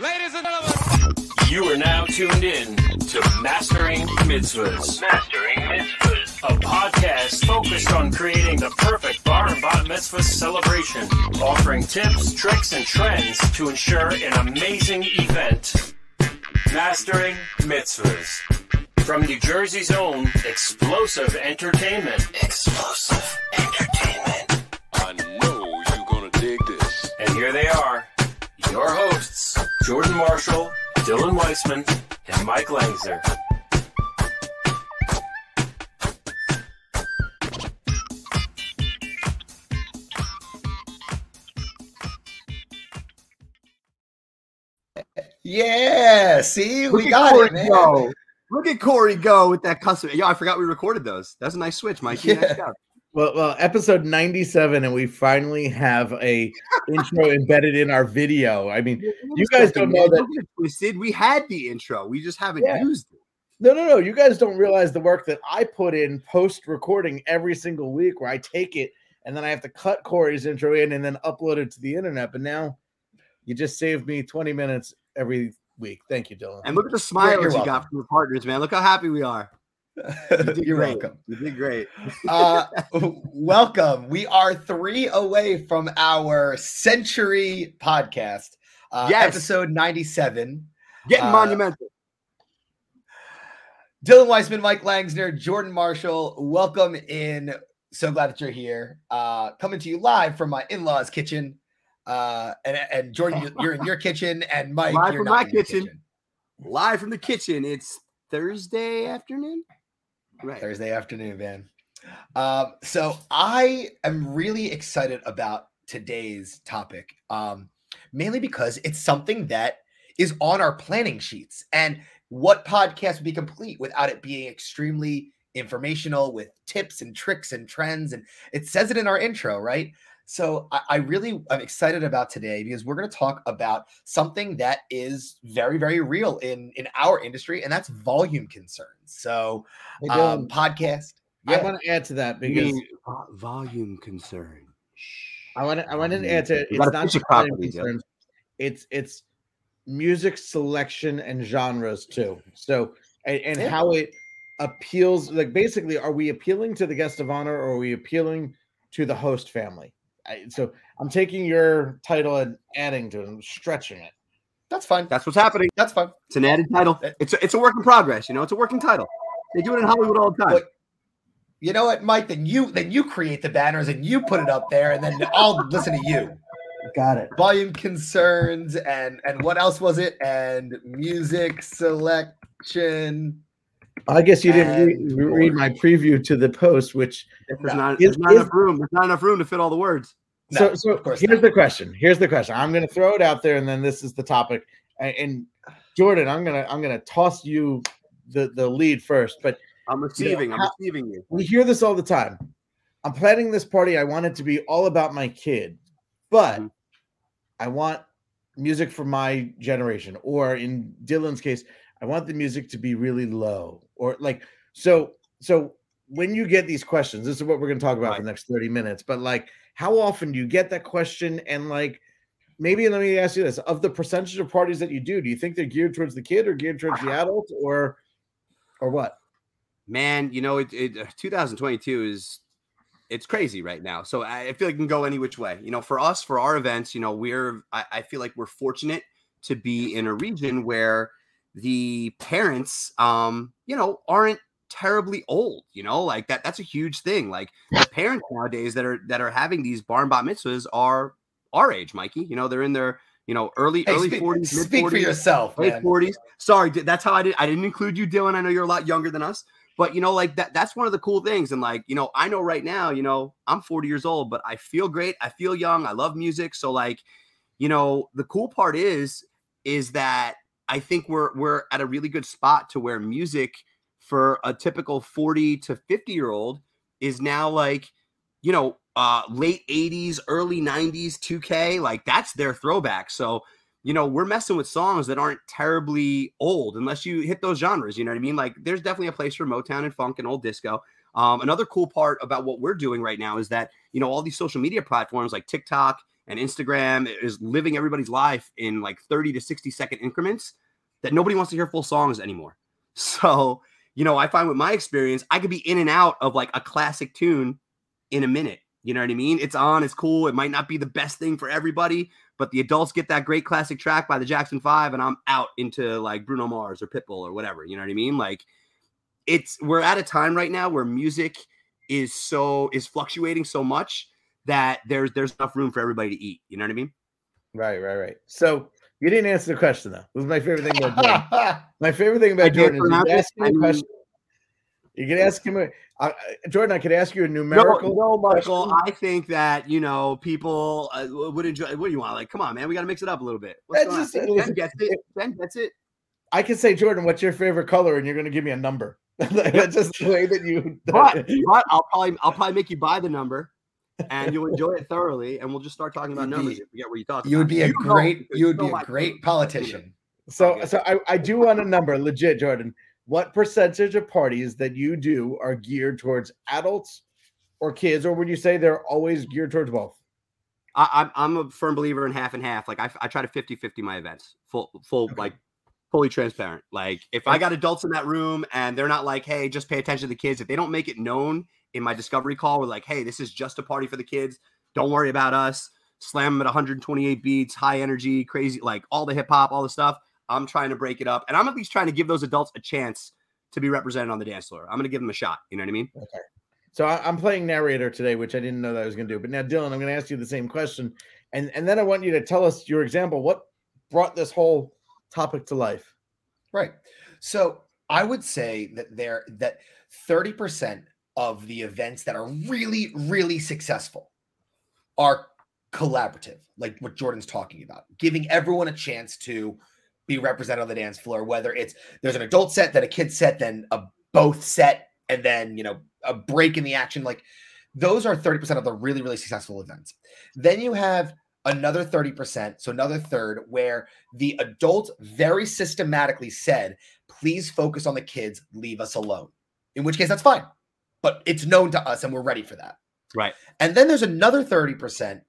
Ladies and gentlemen, You are now tuned in to Mastering Mitzvahs. Mastering Mitzvahs. A podcast focused on creating the perfect bar and bat mitzvah celebration, offering tips, tricks, and trends to ensure an amazing event. Mastering Mitzvahs. From New Jersey's own Explosive Entertainment. Explosive Entertainment. Your hosts, Jordan Marshall, Dylan Weissman, and Mike Langzer. Yeah, see, we Look at got Corey it, man. go. Look at Corey go with that custom. Yeah, I forgot we recorded those. That's a nice switch, Mike. Yeah. job. Well, well, episode 97, and we finally have a intro embedded in our video. I mean, you guys don't know that. it twisted. We had the intro. We just haven't Yeah. used it. No, no, no. You guys don't realize the work that I put in post recording every single week, where I take it and then I have to cut Corey's intro in and then upload it to the internet. But now you just saved me 20 minutes every week. Thank you, Dylan. And look at the smiles you're got from your partners, man. Look how happy we are. You did You're great. welcome. You did great. Uh, welcome. We are three away from our century podcast. Uh, Yes. episode 97. Getting Uh, monumental. Dylan Weissman, Mike Langsner, Jordan Marshall, welcome in. So glad that you're here. Uh, coming to you live from my in-laws' kitchen. Uh, and, and Jordan, you- you're in your kitchen, and Mike, Live you're from my your kitchen. Live from the kitchen. It's Thursday afternoon. Right. Thursday afternoon, man. Um, so I am really excited about today's topic, um, mainly because it's something that is on our planning sheets. And what podcast would be complete without it being extremely informational with tips and tricks and trends? And it says it in our intro, right? So I, I really am excited about today because we're going to talk about something that is very, very real in in our industry, and that's volume concerns. So um, Dylan, podcast. I want to add to that because mean, volume concern. I want to. I want to add to it's gotta not pitch a just volume property, Dylan. concerns, It's it's music selection and genres too. So and, and Yeah. how it appeals. Like basically, are we appealing to the guest of honor or are we appealing to the host family? I, so I'm taking your title and adding to it, and stretching it. That's fine. That's what's happening. That's fine. It's an added title. It's a, it's a work in progress. You know, it's a working title. They do it in Hollywood all the time. Wait. You know what, Mike? Then you then you create the banners and you put it up there, and then I'll listen to you. Got it. Volume concerns and and what else was it? And music selection. I guess you didn't re- read my preview to the post, which There's not, Is- there's not is- enough room. There's not enough room to fit all the words. No, so so of course here's not. the question. Here's the question. I'm going to throw it out there, and then this is the topic. And, and Jordan, I'm gonna I'm gonna toss you the the lead first. But I'm receiving. I'm how- receiving you. we hear this all the time. I'm planning this party. I want it to be all about my kid, but Mhm. I want music for my generation. Or in Dylan's case, I want the music to be really low. Or like so. So when you get these questions, this is what we're going to talk about for the next 30 minutes. But like, how often do you get that question? And like, maybe let me ask you this: of the percentage of parties that you do, do you think they're geared towards the kid or geared towards the adult, or or what? Man, you know, it, it uh, 2022 is it's crazy right now. So I, I feel like it can go any which way. You know, for us, for our events, you know, we're I, I feel like we're fortunate to be in a region where the parents um, you know, aren't terribly old, you know, like that that's a huge thing. Like the parents nowadays that are that are having these barn bat mitzvahs are our age, Mikey. You know, they're in their, you know, early Hey, early 40s, mid speak 40s for yourself, late 40s. Sorry, that's how I did. I didn't include you, Dylan. I know you're a lot younger than us, but you know, like that. That's one of the cool things. And like, you know, I know right now, you know, I'm 40 years old, but I feel great. I feel young. I love music. So like, you know, the cool part is, is that I think we're we're at a really good spot to where music for a typical 40 to 50 year old is now like, you know, uh late 80s, early 90s, 2K. Like that's their throwback. So you know, we're messing with songs that aren't terribly old unless you hit those genres. You know what I mean? Like, there's definitely a place for Motown and funk and old disco. Um, another cool part about what we're doing right now is that, you know, all these social media platforms like TikTok and Instagram is living everybody's life in like 30 to 60 second increments that nobody wants to hear full songs anymore. So, you know, I find with my experience, I could be in and out of like a classic tune in a minute. You know what I mean? It's on, it's cool. It might not be the best thing for everybody, but the adults get that great classic track by the Jackson Five, and I'm out into like Bruno Mars or Pitbull or whatever. You know what I mean? Like, it's we're at a time right now where music is so is fluctuating so much that there's there's enough room for everybody to eat. You know what I mean? Right, right, right. So you didn't answer the question though. It was my favorite thing about Jordan. my favorite thing about did Jordan is you pronounce can ask him I a mean- question. You can ask him, a, uh, Jordan. I could ask you a No, numerical. no, Michael. question. I think that you know people uh, would enjoy. What do you want? Like, come on, man. We got to mix it up a little bit. What's That's going just- on? Ben listen, gets it. Ben gets it. I can say, Jordan, what's your favorite color, and you're going to give me a number. That's just the way that you. But but I'll probably I'll probably make you buy the number, and you'll enjoy it thoroughly, and we'll just start talking about numbers. be- and forget what you talk. You would about. be a great you would be a great favorite. politician. So, so I, I do want a number, legit, Jordan. What percentage of parties that you do are geared towards adults or kids, or would you say they're always geared towards both? I, I'm I'm a firm believer in half and half. Like I, I try to 50 50 my events, full full Okay. like fully transparent. Like if I got adults in that room and they're not like, hey, just pay attention to the kids. If they don't make it known in my discovery call, we're like, hey, this is just a party for the kids. Don't worry about us. Slam them at 128 beats, high energy, crazy, like all the hip hop, all the stuff. I'm trying to break it up, and I'm at least trying to give those adults a chance to be represented on the dance floor. I'm going to give them a shot. You know what I mean? Okay. So I, I'm playing narrator today, which I didn't know that I was going to do. But now, Dylan, I'm going to ask you the same question, and and then I want you to tell us your example. What brought this whole topic to life? Right. So I would say that there that 30% of the events that are really, really successful are collaborative, like what Jordan's talking about, giving everyone a chance to be represented on the dance floor, whether it's there's an adult set, then a kid set, then a both set, and then you know, a break in the action. Like those are 30% of the really, really successful events. Then you have another 30%, so another third, where the adult very systematically said, please focus on the kids, leave us alone. In which case, that's fine. But it's known to us and we're ready for that. Right. And then there's another 30%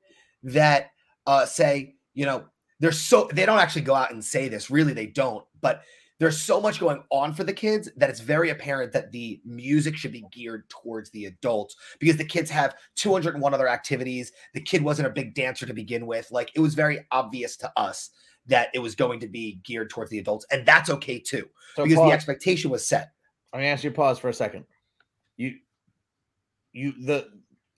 that uh, say, you know, they're so, they don't actually go out and say this, really, they don't. But there's so much going on for the kids that it's very apparent that the music should be geared towards the adults because the kids have 201 other activities. The kid wasn't a big dancer to begin with. Like it was very obvious to us that it was going to be geared towards the adults, and that's okay too So because pause. the expectation was set. I'm gonna ask you to pause for a second. You, you, the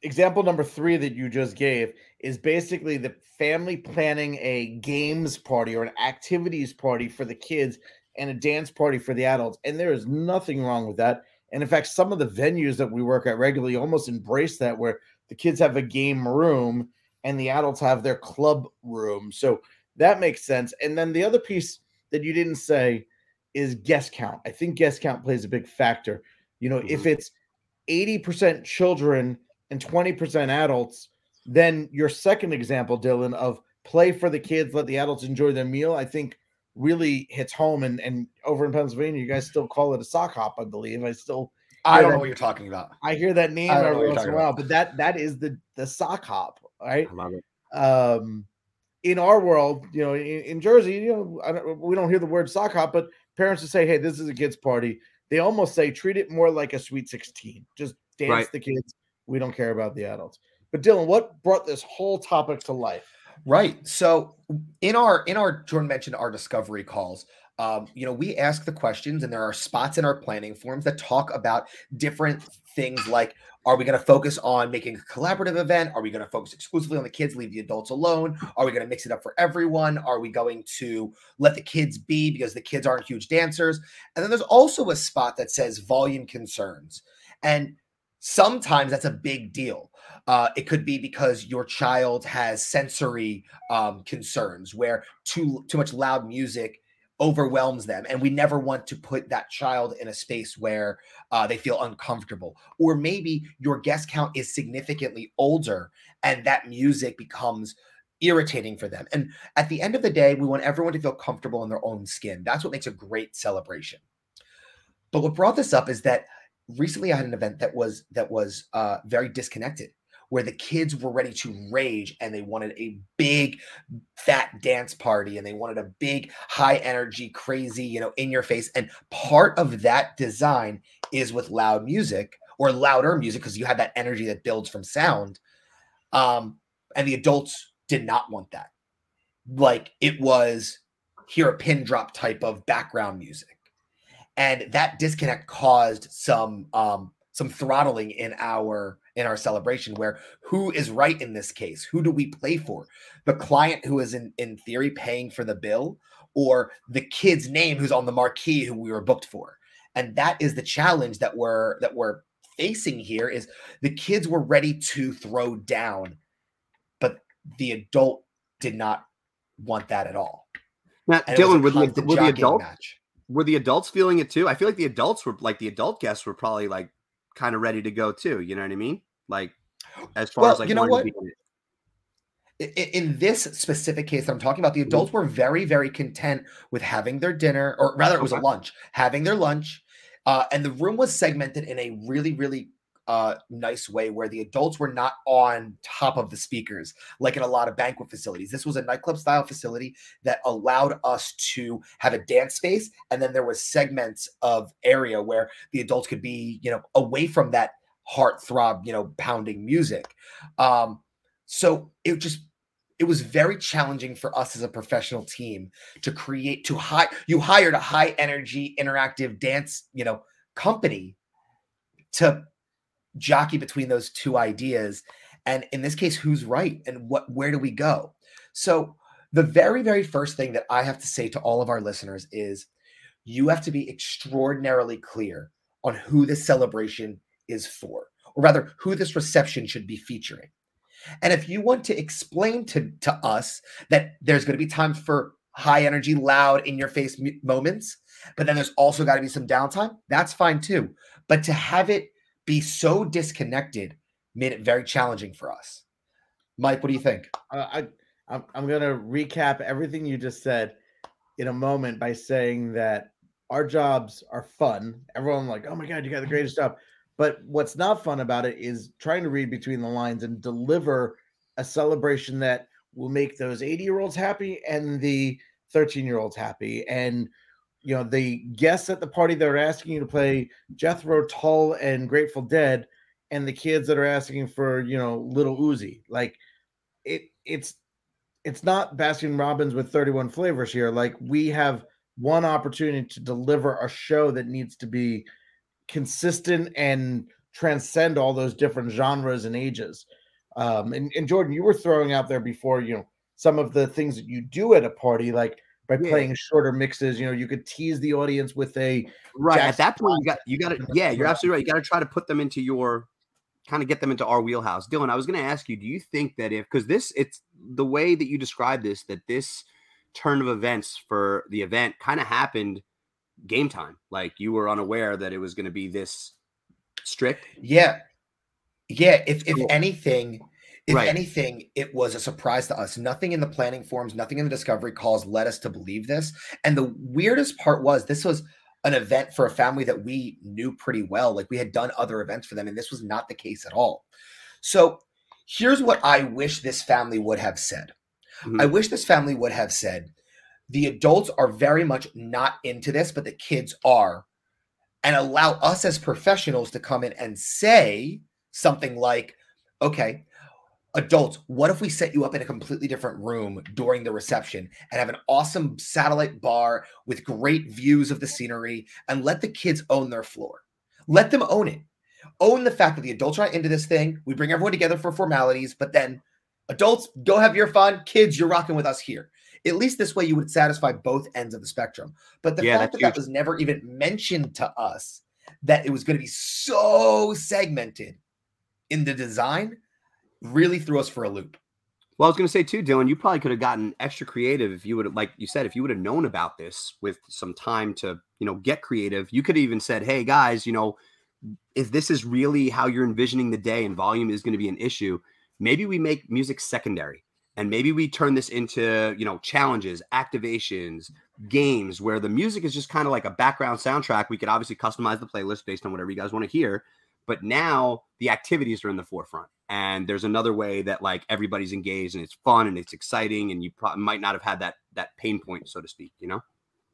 example number three that you just gave is basically the family planning a games party or an activities party for the kids and a dance party for the adults. And there is nothing wrong with that. And in fact, some of the venues that we work at regularly almost embrace that, where the kids have a game room and the adults have their club room. So that makes sense. And then the other piece that you didn't say is guest count. I think guest count plays a big factor. You know, if mm-hmm. it's 80% children and 20% adults, then your second example, Dylan, of play for the kids, let the adults enjoy their meal, I think really hits home. And and over in Pennsylvania, you guys still call it a sock hop, I believe. I still I don't know what you're talking about. I hear that name I don't know what every once in a while, but that that is the the sock hop, right? I love it. um in our world you know in, in jersey you know I don't, we don't hear the word sock hop but parents will say hey this is a kids party they almost say treat it more like a sweet 16 just dance Right. the kids we don't care about the adults but dylan what brought this whole topic to life Right. So in our in our Jordan mentioned our discovery calls. Um, you know, we ask the questions, and there are spots in our planning forms that talk about different things like are we going to focus on making a collaborative event? Are we going to focus exclusively on the kids, leave the adults alone? Are we going to mix it up for everyone? Are we going to let the kids be because the kids aren't huge dancers? And then there's also a spot that says volume concerns. And sometimes that's a big deal. Uh, it could be because your child has sensory um, concerns where too too much loud music overwhelms them, and we never want to put that child in a space where uh, they feel uncomfortable. Or maybe your guest count is significantly older, and that music becomes irritating for them. And at the end of the day, we want everyone to feel comfortable in their own skin. That's what makes a great celebration. But what brought this up is that recently I had an event that was that was uh, very disconnected where the kids were ready to rage and they wanted a big fat dance party and they wanted a big high energy crazy you know in your face. And part of that design is with loud music or louder music because you have that energy that builds from sound um and the adults did not want that. Like it was hear a pin drop type of background music and that disconnect caused some um some throttling in our in our celebration where who is right in this case? Who do we play for? The client who is in in theory paying for the bill or the kid's name who's on the marquee who we were booked for? And that is the challenge that we're that we're facing here is the kids were ready to throw down but the adult did not want that at all. Now, and Dylan, were the, were the adults match were the adults feeling it too? I feel like the adults were like the adult guests were probably like kind of ready to go too. You know what I mean? Like as far Well, as like you know what? in in this specific case that I'm talking about, the Mhm. adults were very, very content with having their dinner, or rather, it was a lunch, having their lunch. Uh, and the room was segmented in a really, really uh, nice way where the adults were not on top of the speakers like in a lot of banquet facilities. This was a nightclub style facility that allowed us to have a dance space, and then there was segments of area where the adults could be, you know, away from that heart throb, you know, pounding music. Um, so it just it was very challenging for us as a professional team to create to hire you hired a high energy interactive dance you know company to jockey between those two ideas and in this case who's right and what where do we go so the very very first thing that i have to say to all of our listeners is you have to be extraordinarily clear on who this celebration is for or rather who this reception should be featuring and if you want to explain to, to us that there's going to be times for high energy, loud, in your face moments, but then there's also got to be some downtime, that's fine too. But to have it be so disconnected made it very challenging for us. Mike, what do you think? Uh, I I'm, I'm gonna recap everything you just said in a moment by saying that our jobs are fun. Everyone like, oh my god, you got the greatest job. But what's not fun about it is trying to read between the lines and deliver a celebration that will make those 80 year olds happy and the 13 year olds happy. And you know, the guests at the party that are asking you to play Jethro Tull and Grateful Dead, and the kids that are asking for, you know, Lil Uzi. Like it it's it's not Baskin Robbins with 31 flavors here. Like we have one opportunity to deliver a show that needs to be consistent and transcend all those different genres and ages. Um, and, and Jordan, you were throwing out there before, you know, some of the things that you do at a party, like by Yeah. playing shorter mixes, you know, you could tease the audience with a Right. At that point, you got you got to yeah, you're absolutely right. You got to try to put them into your kind of get them into our wheelhouse. Dylan, I was going to ask you, do you think that if because this it's the way that you describe this that this turn of events for the event kind of happened game time, like you were unaware that it was going to be this strict. Yeah. Yeah. If if anything, if Right. anything, it was a surprise to us. Nothing in the planning forms, nothing in the discovery calls led us to believe this. And the weirdest part was this was an event for a family that we knew pretty well. Like we had done other events for them, and this was not the case at all. So here's what I wish this family would have said. Mhm. I wish this family would have said, the adults are very much not into this, but the kids are. And allow us as professionals to come in and say something like, okay, adults, what if we set you up in a completely different room during the reception and have an awesome satellite bar with great views of the scenery and let the kids own their floor? Let them own it. Own the fact that the adults are not into this thing. We bring everyone together for formalities, but then adults, go have your fun. Kids, you're rocking with us here. At least this way, you would satisfy both ends of the spectrum. But the Yeah, fact that that was never even mentioned to us that it was going to be so segmented in the design really threw us for a loop. Well, I was going to say too, Dylan, you probably could have gotten extra creative if you would have, like you said, if you would have known about this with some time to, you know, get creative. You could have even said, "Hey guys, you know, if this is really how you're envisioning the day and volume is going to be an issue, maybe we make music secondary and maybe we turn this into, you know, challenges, activations, games where the music is just kind of like a background soundtrack. We could obviously customize the playlist based on whatever you guys want to hear, But now the activities are in the forefront. And there's another way that like everybody's engaged and it's fun and it's exciting and you might not have had that that pain point, so to speak, you know?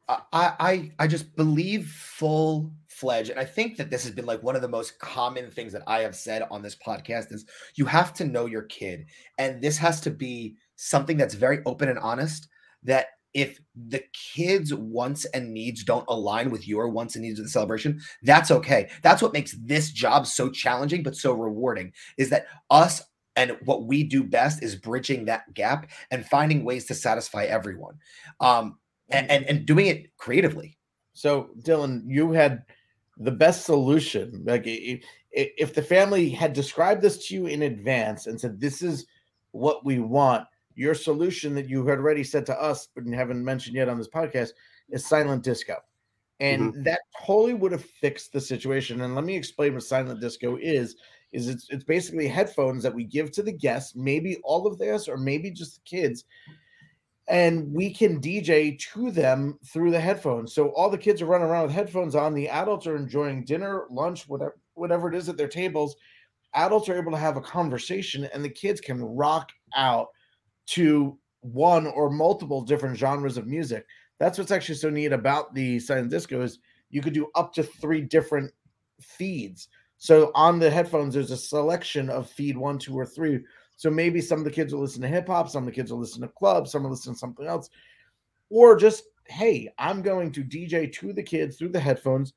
I, I I just believe full fledged, and I think that this has been like one of the most common things that I have said on this podcast is you have to know your kid, and this has to be something that's very open and honest. That if the kids' wants and needs don't align with your wants and needs of the celebration, that's okay. That's what makes this job so challenging but so rewarding. Is that us and what we do best is bridging that gap and finding ways to satisfy everyone. Um, and, and, and doing it creatively. So, Dylan, you had the best solution. Like, if the family had described this to you in advance and said, "This is what we want," your solution that you had already said to us, but haven't mentioned yet on this podcast, is silent disco, and mm-hmm. that totally would have fixed the situation. And let me explain what silent disco is. Is it's it's basically headphones that we give to the guests, maybe all of this, or maybe just the kids, and we can DJ to them through the headphones. So all the kids are running around with headphones on. The adults are enjoying dinner, lunch, whatever whatever it is at their tables. Adults are able to have a conversation, and the kids can rock out to one or multiple different genres of music. That's what's actually so neat about the silent disco is you could do up to three different feeds. So on the headphones, there's a selection of feed one, two, or three. So maybe some of the kids will listen to hip hop, some of the kids will listen to clubs, some will listen to something else, or just hey, I'm going to DJ to the kids through the headphones,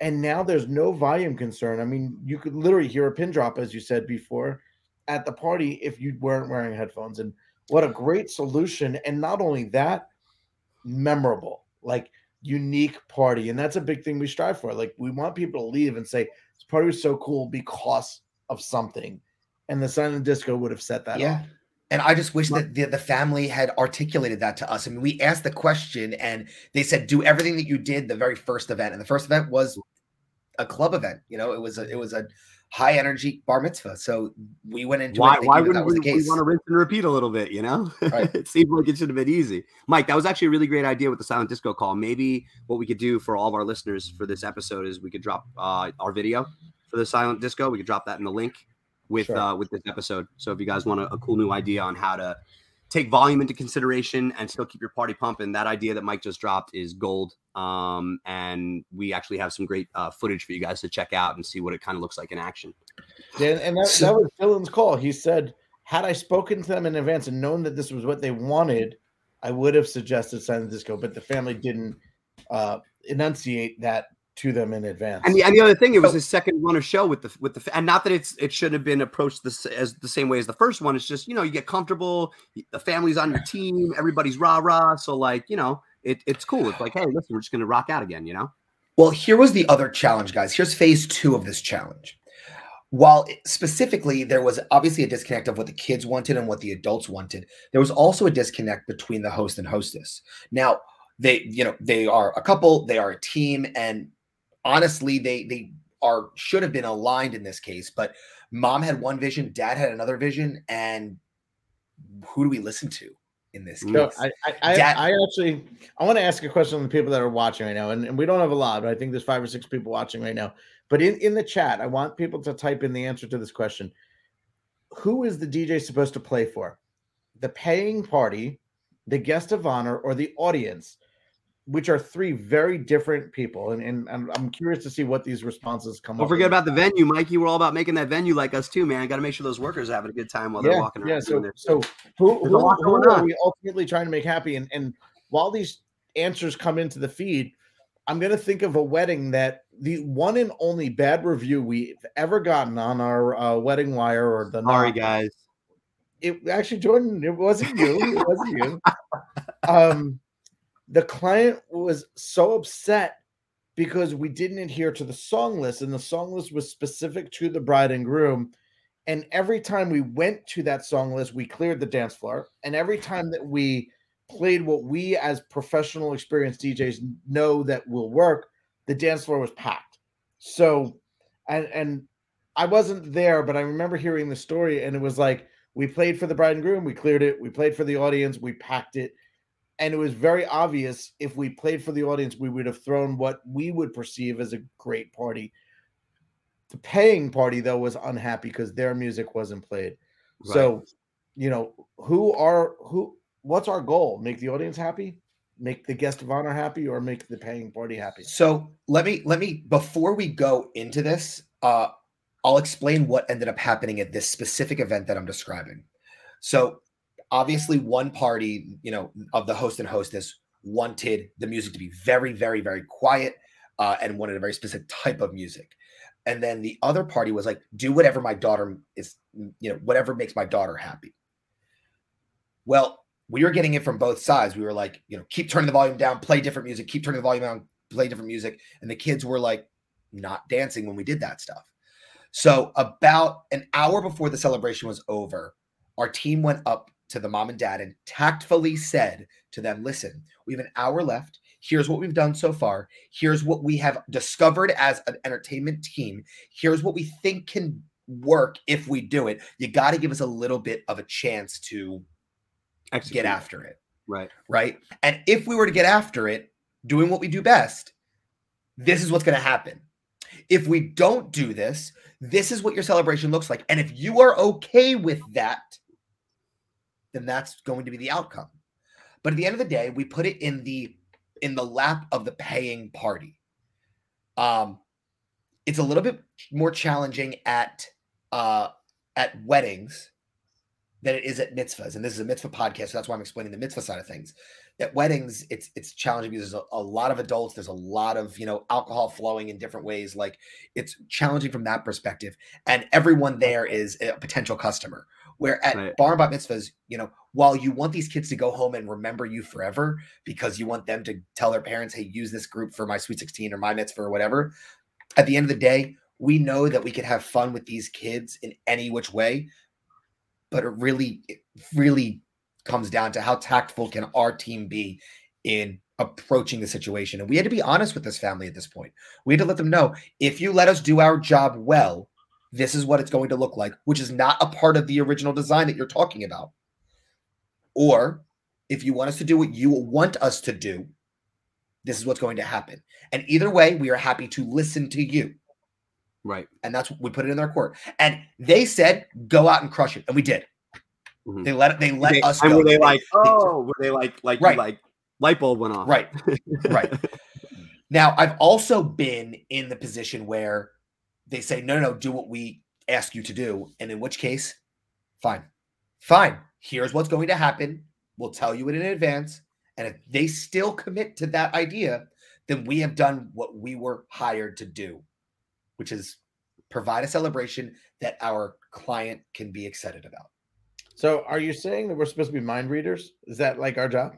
and now there's no volume concern. I mean, you could literally hear a pin drop, as you said before, at the party if you weren't wearing headphones. And what a great solution! And not only that, memorable, like unique party, and that's a big thing we strive for. Like we want people to leave and say this party was so cool because of something and the silent disco would have set that Yeah. off. And I just wish that the, the family had articulated that to us. I mean, we asked the question and they said, do everything that you did the very first event. And the first event was a club event. You know, it was a it was a high energy bar mitzvah. So we went into Why, it why thinking that, that wouldn't was we, we want to rinse and repeat a little bit, you know? Right. it seems like it should have been easy. Mike, that was actually a really great idea with the silent disco call. Maybe what we could do for all of our listeners for this episode is we could drop uh, our video for the silent disco. We could drop that in the link with Sure. uh, with this episode. So if you guys want a, a cool new idea on how to take volume into consideration and still keep your party pumping, that idea that Mike just dropped is gold. Um, and we actually have some great uh, footage for you guys to check out and see what it kind of looks like in action. And, and that, So- that was Dylan's call. He said, had I spoken to them in advance and known that this was what they wanted, I would have suggested silent disco, but the family didn't uh, enunciate that to them in advance. And the, and the other thing, it was his second run of show with the with the and not that it's it should have been approached this as the same way as the first one. It's just you know you get comfortable, the family's on your team, everybody's rah rah. So like you know it, it's cool. It's like hey, listen, we're just gonna rock out again. You know. Well, here was the other challenge, guys. Here's phase two of this challenge. While specifically there was obviously a disconnect of what the kids wanted and what the adults wanted, there was also a disconnect between the host and hostess. Now, they, you know, they are a couple, they are a team, and honestly, they they are should have been aligned in this case. But mom had one vision, dad had another vision, and who do we listen to in this case? I, I, I, Dad- I actually I want to ask a question on the people that are watching right now, and, and we don't have a lot, but I think there's five or six people watching right now. But in, in the chat, I want people to type in the answer to this question. Who is the DJ supposed to play for? The paying party, the guest of honor, or the audience? Which are three very different people. And, and I'm, I'm curious to see what these responses come Don't up forget with. about the venue, Mikey. We're all about making that venue like us too, man. Got to make sure those workers are having a good time while they're yeah, walking around. Yeah, so, so who, who, who are we ultimately trying to make happy? And and while these answers come into the feed, I'm gonna think of a wedding that the one and only bad review we've ever gotten on our uh, WeddingWire or the Sorry, guys. It actually, Jordan, it wasn't you. It wasn't you. Um, the client was so upset because we didn't adhere to the song list, and the song list was specific to the bride and groom. And every time we went to that song list, we cleared the dance floor. And every time that we played what we as professional experienced DJs know that will work, the dance floor was packed. So, and and I wasn't there, but I remember hearing the story, and it was like we played for the bride and groom, we cleared it. We played for the audience, we packed it, and it was very obvious if we played for the audience, we would have thrown what we would perceive as a great party. the paying party though was unhappy because their music wasn't played. So, you know, who are who? What's our goal? Make the audience happy, make the guest of honor happy, or make the paying party happy? So let me let me before we go into this, uh, I'll explain what ended up happening at this specific event that I'm describing. So obviously, one party, you know, of the host and hostess wanted the music to be very, very, very quiet, uh, and wanted a very specific type of music. And then the other party was like, do whatever my daughter is, you know, whatever makes my daughter happy. Well, we were getting it from both sides. We were like, you know, keep turning the volume down, play different music, keep turning the volume down, play different music. And the kids were like not dancing when we did that stuff. So, about an hour before the celebration was over, our team went up to the mom and dad and tactfully said to them, listen, we have an hour left. Here's what we've done so far. Here's what we have discovered as an entertainment team. Here's what we think can work if we do it. You got to give us a little bit of a chance to Execute. get after it Right. right? And if we were to get after it, doing what we do best, this is what's going to happen. If we don't do this, this is what your celebration looks like. And if you are okay with that, then that's going to be the outcome. But at the end of the day, we put it in the in the lap of the paying party. Um it's a little bit more challenging at uh at weddings than it is at mitzvahs. And this is a mitzvah podcast, so that's why I'm explaining the mitzvah side of things. At weddings, it's it's challenging because there's a, a lot of adults, there's a lot of you know alcohol flowing in different ways. Like it's challenging from that perspective, and everyone there is a potential customer. Where at Right. bar and bat mitzvahs, you know, while you want these kids to go home and remember you forever because you want them to tell their parents, "Hey, use this group for my sweet sixteen or my mitzvah or whatever," at the end of the day, we know that we can have fun with these kids in any which way but it really it really comes down to how tactful can our team be in approaching the situation and we had to be honest with this family at this point we had to let them know if you let us do our job well this is what it's going to look like which is not a part of the original design that you're talking about or if you want us to do what you want us to do this is what's going to happen and either way we are happy to listen to you Right. and that's what we put it in their court. And they said, "Go out and crush it," and we did. Mhm. They let they let They- us and go. were they like, they- oh, were they like, like, Right. like, light bulb went off. right, right. Now I've also been in the position where they say, "No, no, no, do what we ask you to do," and in which case, fine, fine. Here's what's going to happen. We'll tell you it in advance, and if they still commit to that idea, then we have done what we were hired to do, which is provide a celebration that our client can be excited about. So, are you saying that we're supposed to be mind readers? Is that like our job?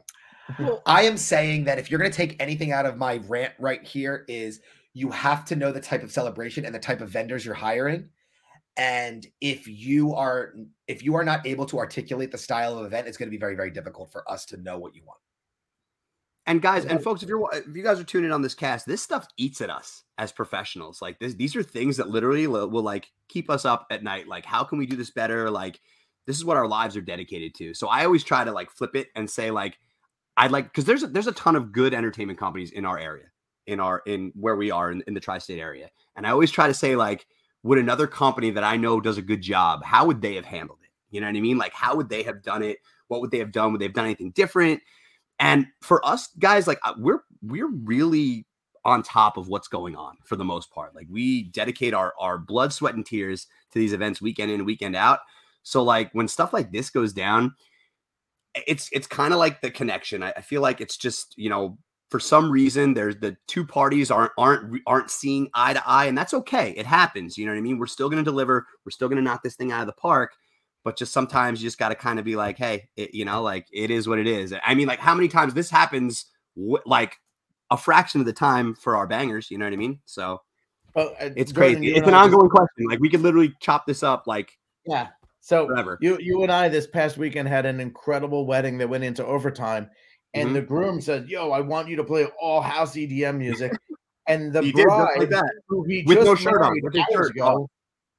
I am saying that if you're going to take anything out of my rant right here is you have to know the type of celebration and the type of vendors you're hiring. And if you are if you are not able to articulate the style of event, it's going to be very very difficult for us to know what you want. And guys and folks, if you're if you guys are tuning in on this cast, this stuff eats at us as professionals. Like this, these are things that literally will, will like keep us up at night. Like, how can we do this better? Like, this is what our lives are dedicated to. So I always try to like flip it and say like, I'd like because there's a, there's a ton of good entertainment companies in our area, in our in where we are in, in the tri-state area, and I always try to say like, would another company that I know does a good job, how would they have handled it? You know what I mean? Like, how would they have done it? What would they have done? Would they have done anything different? And for us guys, like uh, we're we're really on top of what's going on for the most part. Like we dedicate our our blood, sweat, and tears to these events weekend in weekend out. So like when stuff like this goes down, it's it's kind of like the connection. I, I feel like it's just you know for some reason there's the two parties aren't aren't aren't seeing eye to eye, and that's okay. It happens. You know what I mean? We're still going to deliver. We're still going to knock this thing out of the park but just sometimes you just got to kind of be like, hey, it, you know, like it is what it is. I mean, like how many times this happens, wh- like a fraction of the time for our bangers, you know what I mean? So Well, uh, it's Jordan, crazy. It's an I just- ongoing question. Like we could literally chop this up like Yeah. So forever. you you and I this past weekend had an incredible wedding that went into overtime, and Mhm. the groom said, "Yo, I want you to play all house EDM music." And the He bride, like that. who he With just no shirt on, with hours shirt ago.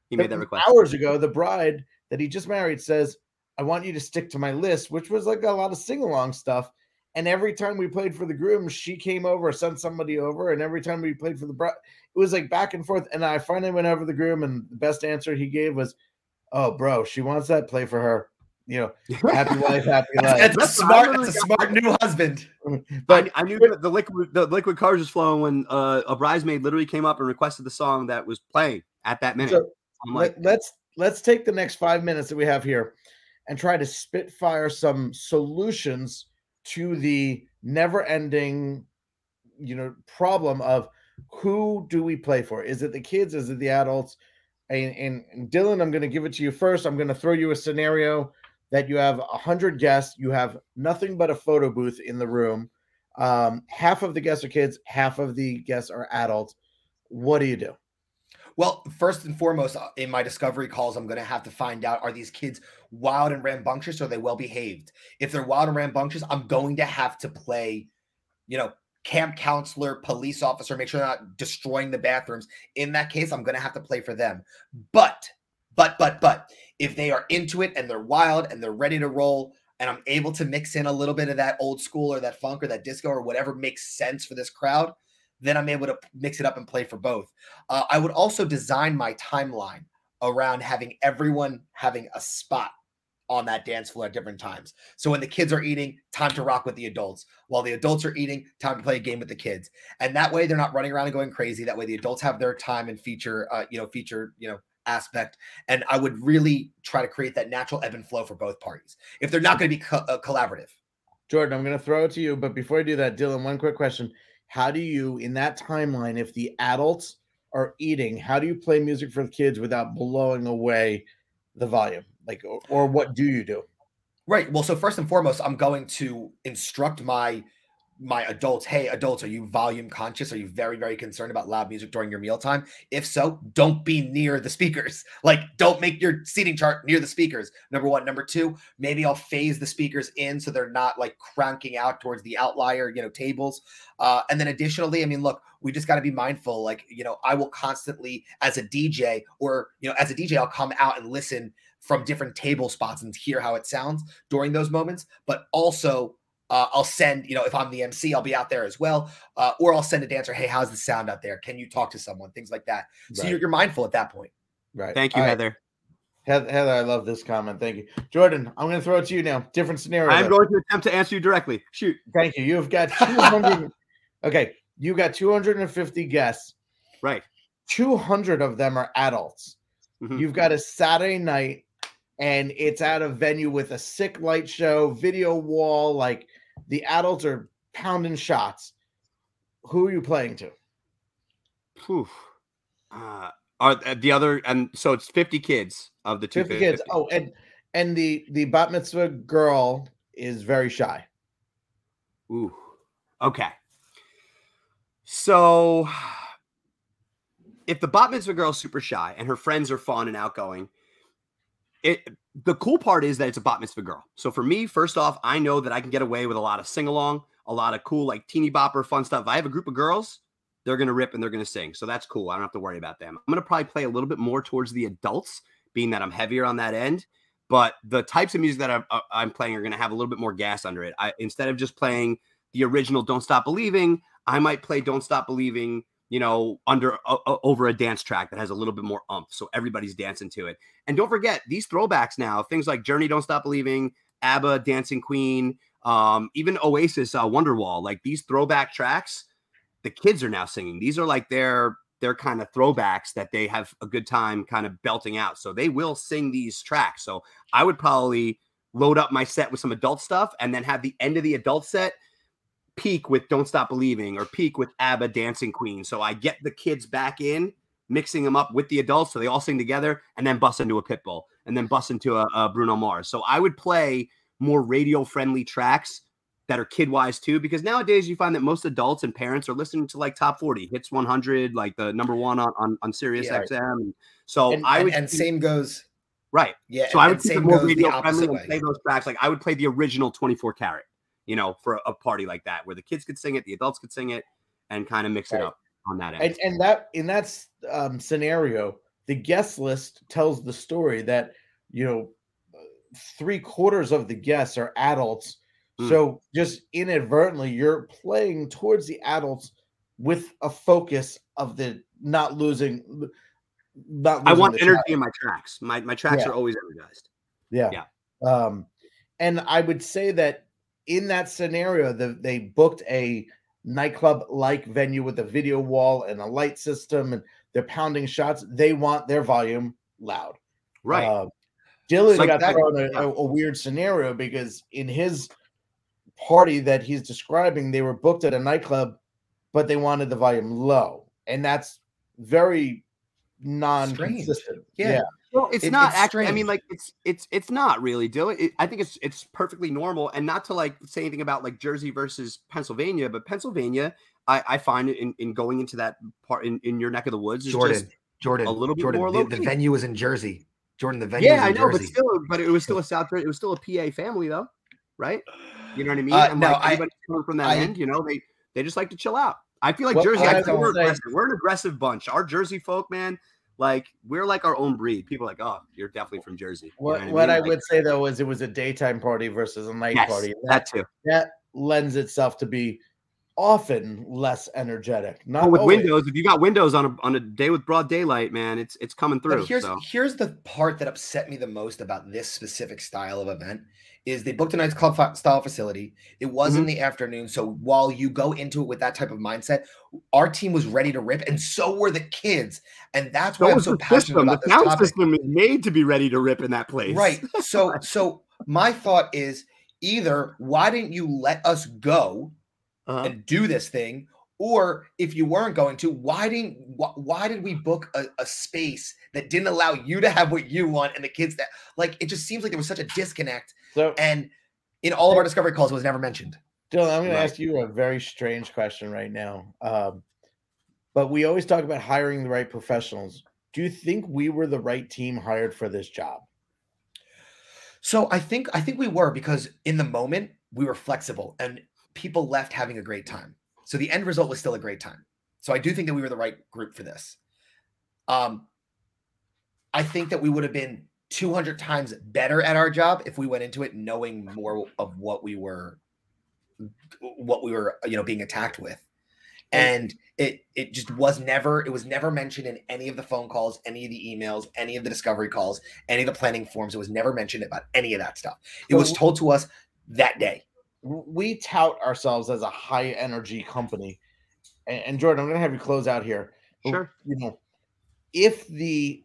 He made that request. hours ago. The bride that he just married says, "I want you to stick to my list," which was like a lot of sing along stuff. And every time we played for the groom, she came over, sent somebody over, and every time we played for the bride, it was like back and forth. And I finally went over the groom, and the best answer he gave was, "Oh, bro, she wants that. Play for her. You know, happy wife, happy life." That's a That's smart, literally that's a smart new husband. but I, I knew that the liquid the liquid cars was flowing when uh, a bridesmaid literally came up and requested the song that was playing at that minute. So, I'm like, Let, let's let's take the next five minutes that we have here and try to spitfire some solutions to the never-ending you know problem of who do we play for is it the kids is it the adults and, and, and dylan i'm going to give it to you first i'm going to throw you a scenario that you have 100 guests you have nothing but a photo booth in the room um, half of the guests are kids half of the guests are adults what do you do Well, first and foremost, uh, in my discovery calls, I'm going to have to find out are these kids wild and rambunctious or are they well behaved? If they're wild and rambunctious, I'm going to have to play, you know, camp counselor, police officer, make sure they're not destroying the bathrooms. In that case, I'm going to have to play for them. But, but, but, but, if they are into it and they're wild and they're ready to roll, and I'm able to mix in a little bit of that old school or that funk or that disco or whatever makes sense for this crowd, then I'm able to mix it up and play for both. Uh, I would also design my timeline around having everyone having a spot on that dance floor at different times. So when the kids are eating, time to rock with the adults. While the adults are eating, time to play a game with the kids. And that way they're not running around and going crazy. That way the adults have their time and feature, uh, you know, feature, you know, aspect. And I would really try to create that natural ebb and flow for both parties. If they're not going to be co- uh, collaborative. Jordan, I'm going to throw it to you. But before I do that, Dylan, one quick question. How do you, in that timeline, if the adults are eating, how do you play music for the kids without blowing away the volume? Like, or, or what do you do? Right. Well, so first and foremost, I'm going to instruct my my adults, hey, adults, are you volume conscious? Are you very, very concerned about loud music during your mealtime? If so, don't be near the speakers. Like, don't make your seating chart near the speakers. Number one. Number two, maybe I'll phase the speakers in so they're not like cranking out towards the outlier, you know, tables. Uh, and then additionally, I mean, look, we just got to be mindful. Like, you know, I will constantly, as a DJ, or you know, as a DJ, I'll come out and listen from different table spots and hear how it sounds during those moments. But also, uh, I'll send, you know, if I'm the MC, I'll be out there as well. Uh, or I'll send a dancer, hey, how's the sound out there? Can you talk to someone? Things like that. So Right. you're, you're mindful at that point. Right. thank you, All right. Heather. Heather, Heather, I love this comment. Thank you. Jordan, I'm going to throw it to you now. Different scenario. I'm going to attempt to answer you directly. Shoot. Thank you. You've got 200. okay. You got 250 guests. Right. 200 of them are adults. Mhm. You've got a Saturday night and it's at a venue with a sick light show, video wall. Like the adults are pounding shots. Who are you playing to? Phew. Uh, are uh, the other and so it's 50 kids of the 50 250. kids. Oh, and and the the bat mitzvah girl is very shy. Ooh. Okay. So if the bat mitzvah girl is super shy and her friends are fun and outgoing, it the cool part is that it's a bat mitzvah girl. So for me, first off, I know that I can get away with a lot of sing along, a lot of cool like teeny bopper fun stuff. If I have a group of girls, they're gonna rip and they're gonna sing. So that's cool. I don't have to worry about them. I'm gonna probably play a little bit more towards the adults, being that I'm heavier on that end. But the types of music that I'm, uh, I'm playing are gonna have a little bit more gas under it. I instead of just playing the original "Don't Stop Believing," I might play "Don't Stop Believing." You know, under uh, over a dance track that has a little bit more umph, so everybody's dancing to it. And don't forget these throwbacks now, things like "Journey," "Don't Stop Believing," ABBA, "Dancing Queen," um, even Oasis, uh, "Wonderwall." Like these throwback tracks, the kids are now singing. These are like their their kind of throwbacks that they have a good time kind of belting out. So they will sing these tracks. So I would probably load up my set with some adult stuff and then have the end of the adult set peak with Don't Stop Believing or peak with ABBA Dancing Queen. So I get the kids back in, mixing them up with the adults so they all sing together and then bust into a Pitbull and then bust into a, a Bruno Mars. So I would play more radio friendly tracks that are kid wise too, because nowadays you find that most adults and parents are listening to like top 40 hits 100, like the number one on, on, on Sirius Yeah. XM. So and, I and- would, and same goes. right. Yeah. So and, I would keep it more radio friendly and play those tracks. Like I would play the original 24 karat, you know, for a party like that where the kids could sing it, the adults could sing it, and kind of mix it up on that end. And and that in that um, scenario, the guest list tells the story that you know three quarters of the guests are adults Mm. So just inadvertently, you're playing towards the adults with a focus of the not losing. Not I want energy child. in my tracks. My my tracks Yeah. are always energized. Yeah. Yeah. Um, and I would say that in that scenario, the, they booked a nightclub like venue with a video wall and a light system, and they're pounding shots. They want their volume loud. Right. Uh, Dylan Like got that- thrown a, a, a weird scenario because in his party that he's describing, they were booked at a nightclub, but they wanted the volume low, and that's very non-consistent. Yeah. Well, it's It- not it's actually. I mean, like it's it's it's not really, Dylan. It, I think it's it's perfectly normal, and not to like say anything about like Jersey versus Pennsylvania, but Pennsylvania, I, I find it in, in going into that part in, in your neck of the woods is Jordan, just Jordan, a little bit Jordan. more the, the venue was in Jersey. Jordan, the venue yeah, I know, Jersey. but still, but it was still a South. It was still a PA family though, right? You know what I mean? Uh, and no, like I- coming from that I- end, you know, they they just like to chill out. I feel like What Jersey. I I feel we're aggressive. We're an aggressive bunch. Our Jersey folk, man, like we're like our own breed. People are like, oh, you're definitely from Jersey. You know What, I mean? I Like, would say though is it was a daytime party versus a night yes, party. and that too. that lends itself to be often less energetic. Not But with always. windows, if you got windows on a on a day with broad daylight, man, it's it's coming through. But here's so. here's the part that upset me the most about this specific style of event is they booked a nice club style facility. It was Mm-hmm. in the afternoon, so while you go into it with that type of mindset, our team was ready to rip, and so were the kids, and that's why So I'm so passionate system. about The this sound topic. system is made to be ready to rip in that place. Right. So so my thought is either why didn't you let us go Uh-huh. and do this thing or if you weren't going to why didn't why, why did we book a, a space that didn't allow you to have what you want and the kids that like it just seems like there was such a disconnect So and in all of our discovery calls it was never mentioned Dylan, I'm going Right. to ask you a very strange question right now. Um, but we always talk about hiring the right professionals. Do you think we were the right team hired for this job? so i think i think we were because in the moment we were flexible and people left having a great time so the end result was still a great time so i do think that we were the right group for this um i think that we would have been 200 times better at our job if we went into it knowing more of what we were what we were you know being attacked with and it it just was never it was never mentioned in any of the phone calls any of the emails any of the discovery calls any of the planning forms it was never mentioned about any of that stuff it was told to us that day We tout ourselves as a high energy company. And, and Jordan, I'm going to have you close out here. Sure. You know, if the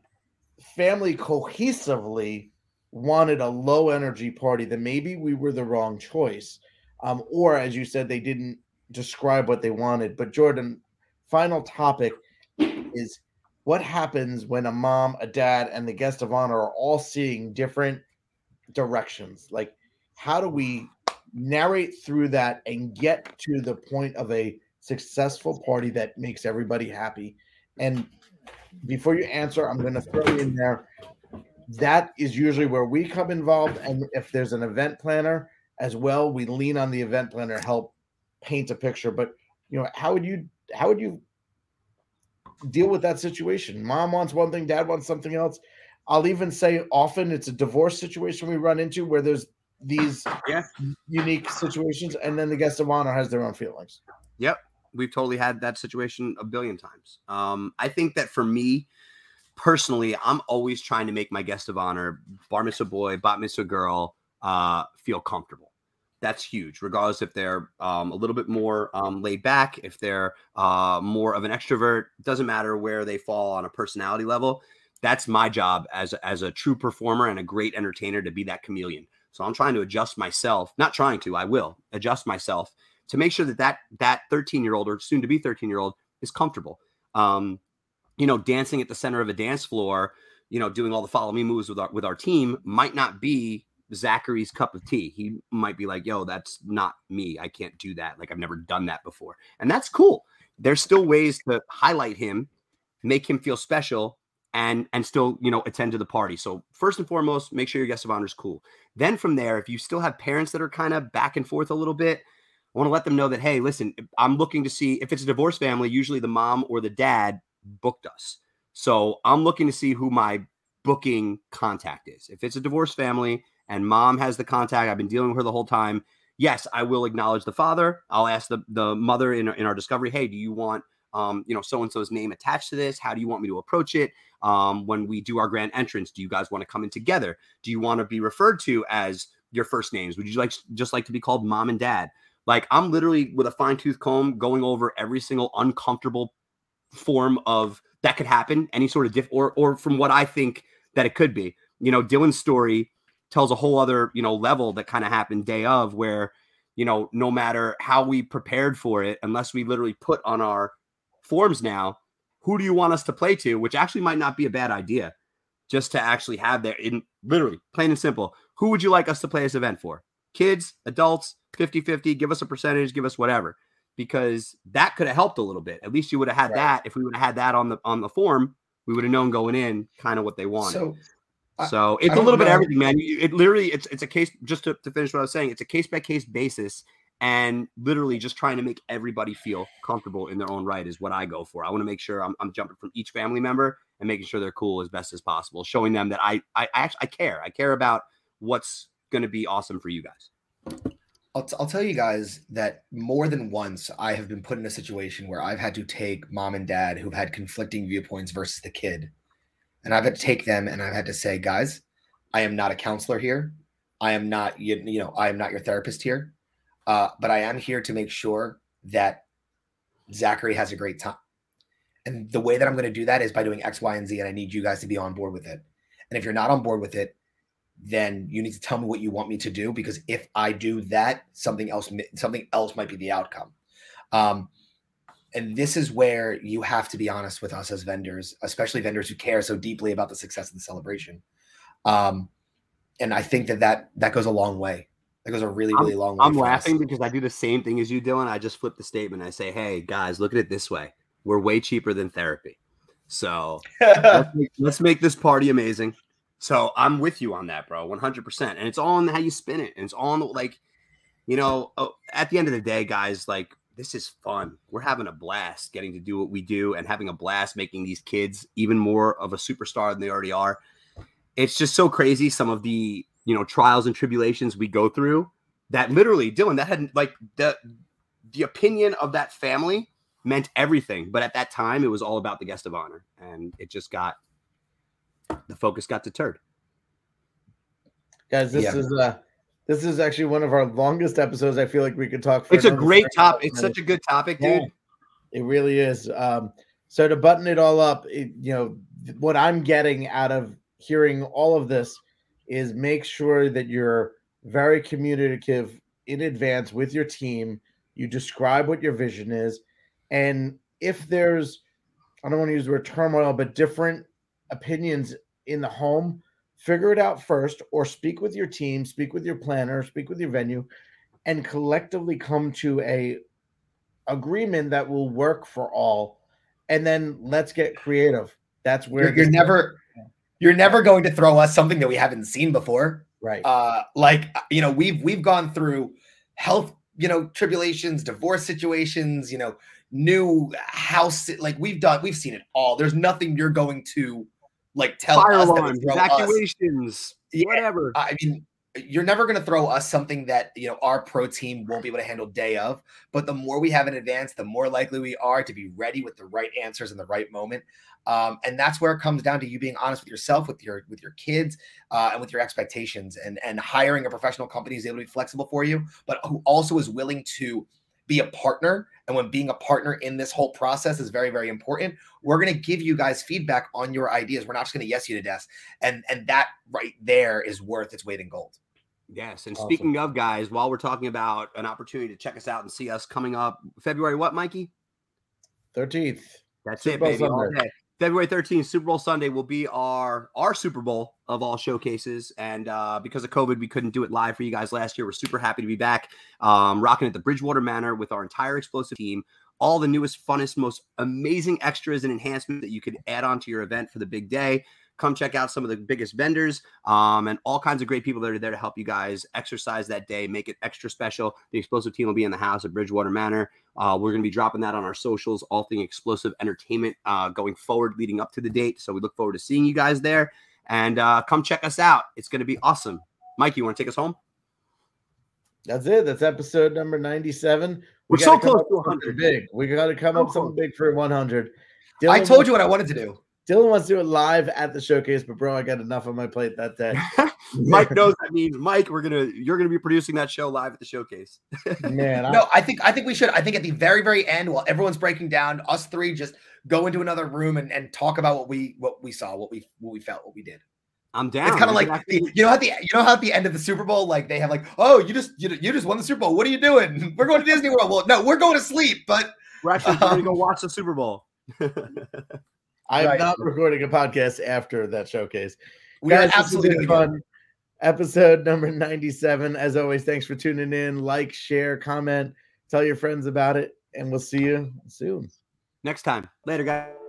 family cohesively wanted a low energy party, then maybe we were the wrong choice. Um, or as you said, they didn't describe what they wanted. But Jordan, final topic is what happens when a mom, a dad, and the guest of honor are all seeing different directions? Like, how do we narrate through that and get to the point of a successful party that makes everybody happy? And before you answer, I'm going to throw you in there. That is usually where we come involved. And if there's an event planner as well, we lean on the event planner to help paint a picture. But you know, how would you how would you deal with that situation? Mom wants one thing, dad wants something else. I'll even say often it's a divorce situation we run into where there's these Yeah. unique situations, and then the guest of honor has their own feelings. Yep. We've totally had that situation a billion times. Um, I think that for me personally, I'm always trying to make my guest of honor, bar mitzvah boy, bat mitzvah girl, uh, feel comfortable. That's huge, regardless if they're um, a little bit more um, laid back, if they're uh, more of an extrovert. Doesn't matter where they fall on a personality level. That's my job as as a true performer and a great entertainer to be that chameleon. So I'm trying to adjust myself. Not trying to, I will adjust myself to make sure that that that 13 year old or soon to be 13 year old is comfortable. Um, you know, dancing at the center of a dance floor, you know, doing all the follow me moves with our with our team might not be Zachary's cup of tea. He might be like, "Yo, that's not me. I can't do that. Like I've never done that before." And that's cool. There's still ways to highlight him, make him feel special and and still, you know, attend to the party. So, first and foremost, make sure your guest of honor is cool. Then from there, if you still have parents that are kind of back and forth a little bit, I want to let them know that, hey, listen, I'm looking to see if it's a divorce family, usually the mom or the dad booked us. So I'm looking to see who my booking contact is. If it's a divorce family and mom has the contact, I've been dealing with her the whole time. yes, I will acknowledge the father. I'll ask the the mother in in our discovery, hey, do you want um, you know, so and so's name attached to this? How do you want me to approach it? Um, when we do our grand entrance, do you guys want to come in together? Do you want to be referred to as your first names? Would you like just like to be called mom and dad? Like I'm literally with a fine tooth comb going over every single uncomfortable form of that could happen, any sort of diff, or or from what I think that it could be. You know, Dylan's story tells a whole other you know level that kind of happened day of where you know no matter how we prepared for it, unless we literally put on our forms now, who do you want us to play to? Which actually might not be a bad idea, just to actually have there in literally plain and simple. Who would you like us to play this event for? Kids, adults, 50 50, give us a percentage, give us whatever. Because that could have helped a little bit. At least you would have had Right. that. If we would have had that on the on the form, we would have known going in kind of what they wanted. So I- it's a don't little bit of everything, man. It literally it's it's a case just to, to finish what I was saying. It's a case by case basis, and literally just trying to make everybody feel comfortable in their own right is what I go for. I want to make sure I'm, I'm jumping from each family member and making sure they're cool as best as possible, showing them that I I, I actually I care. I care about what's going to be awesome for you guys. I'll, t- I'll tell you guys that more than once I have been put in a situation where I've had to take mom and dad who've had conflicting viewpoints versus the kid. And I've had to take them and I've had to say, guys, I am not a counselor here. I am not, you, you know, I am not your therapist here. Uh, but I am here to make sure that Zachary has a great time. And the way that I'm going to do that is by doing X, Y, and Z. And I need you guys to be on board with it. And if you're not on board with it, then you need to tell me what you want me to do because if I do that, something else something else might be the outcome. Um, and this is where you have to be honest with us as vendors, especially vendors who care so deeply about the success of the celebration. Um, and I think that that that goes a long way. That goes a really really long way. I'm for us. laughing because I do the same thing as you, Dylan. I just flip the statement. I say, "Hey guys, look at it this way: we're way cheaper than therapy." So let's, make, let's make this party amazing. So I'm with you on that, bro, 100. percent And it's all on how you spin it, and it's all on the like, you know, oh, at the end of the day, guys, like this is fun. We're having a blast getting to do what we do and having a blast making these kids even more of a superstar than they already are. It's just so crazy some of the you know trials and tribulations we go through that literally Dylan that had like the the opinion of that family meant everything but at that time it was all about the guest of honor and it just got the focus got deterred Guys, this Yeah. is uh this is actually one of our longest episodes. I feel like we could talk for it's a great topic it's such a good topic Yeah. dude It really is. Um, so to button it all up, it, you know, what I'm getting out of hearing all of this is make sure that you're very communicative in advance with your team. You describe what your vision is, and if there's, I don't want to use the word turmoil, but different opinions in the home, figure it out first, or speak with your team, speak with your planner, speak with your venue, and collectively come to a agreement that will work for all. And then let's get creative. That's where You're, you're never you're never going to throw us something that we haven't seen before. right. Uh like you know we've we've gone through health you know tribulations divorce situations you know new house like we've done we've seen it all. There's nothing you're going to like tell fire us that would alarms throw us. evacuations Yeah. whatever i mean you're never going to throw us something that you know our pro team won't be able to handle day of but the more we have in advance the more likely we are to be ready with the right answers in the right moment um, and that's where it comes down to you being honest with yourself with your with your kids uh, and with your expectations and and hiring a professional company is able to be flexible for you but who also is willing to be a partner and when being a partner in this whole process is very very important we're going to give you guys feedback on your ideas we're not just going to yes you to death and and that right there is worth its weight in gold yes and Awesome. speaking of guys while we're talking about an opportunity to check us out and see us coming up february what mikey 13th That's Super it, baby. all day. February 13th, Super Bowl Sunday will be our our Super Bowl of all showcases. And uh, because of COVID, we couldn't do it live for you guys last year. We're super happy to be back, um, rocking at the Bridgewater Manor with our entire explosive team. All the newest, funnest, most amazing extras and enhancements that you could add on to your event for the big day. Come check out some of the biggest vendors um, and all kinds of great people that are there to help you guys exercise that day, make it extra special. The explosive team will be in the house at Bridgewater Manor. Uh, we're going to be dropping that on our socials, all thing explosive entertainment uh, going forward, leading up to the date. So we look forward to seeing you guys there and uh, come check us out. It's going to be awesome. Mike, you want to take us home? That's it. That's episode number 97. We're so close to 100. Big. We got to come So up something big for 100. I told you what I wanted to do. Dylan wants to do it live at the showcase, but bro, I got enough on my plate that day. Mike knows that means Mike. We're gonna you're gonna be producing that show live at the showcase. Man, I, No, I think I think we should. I think at the very very end, while everyone's breaking down, us three just go into another room and, and talk about what we what we saw, what we what we felt, what we did. I'm down. It's kind of like the, you know how at the you know how at the end of the Super Bowl, like they have like, oh, you just you, you just won the Super Bowl. What are you doing? We're going to Disney World. Well, no, we're going to sleep. But we're actually going to go um, watch the Super Bowl. I'm right. not recording a podcast after that showcase. we are Guys, this absolutely been doing it. fun. Episode number 97. As always, thanks for tuning in. Like, share, comment, tell your friends about it, and we'll see you soon. Next time. Later, guys.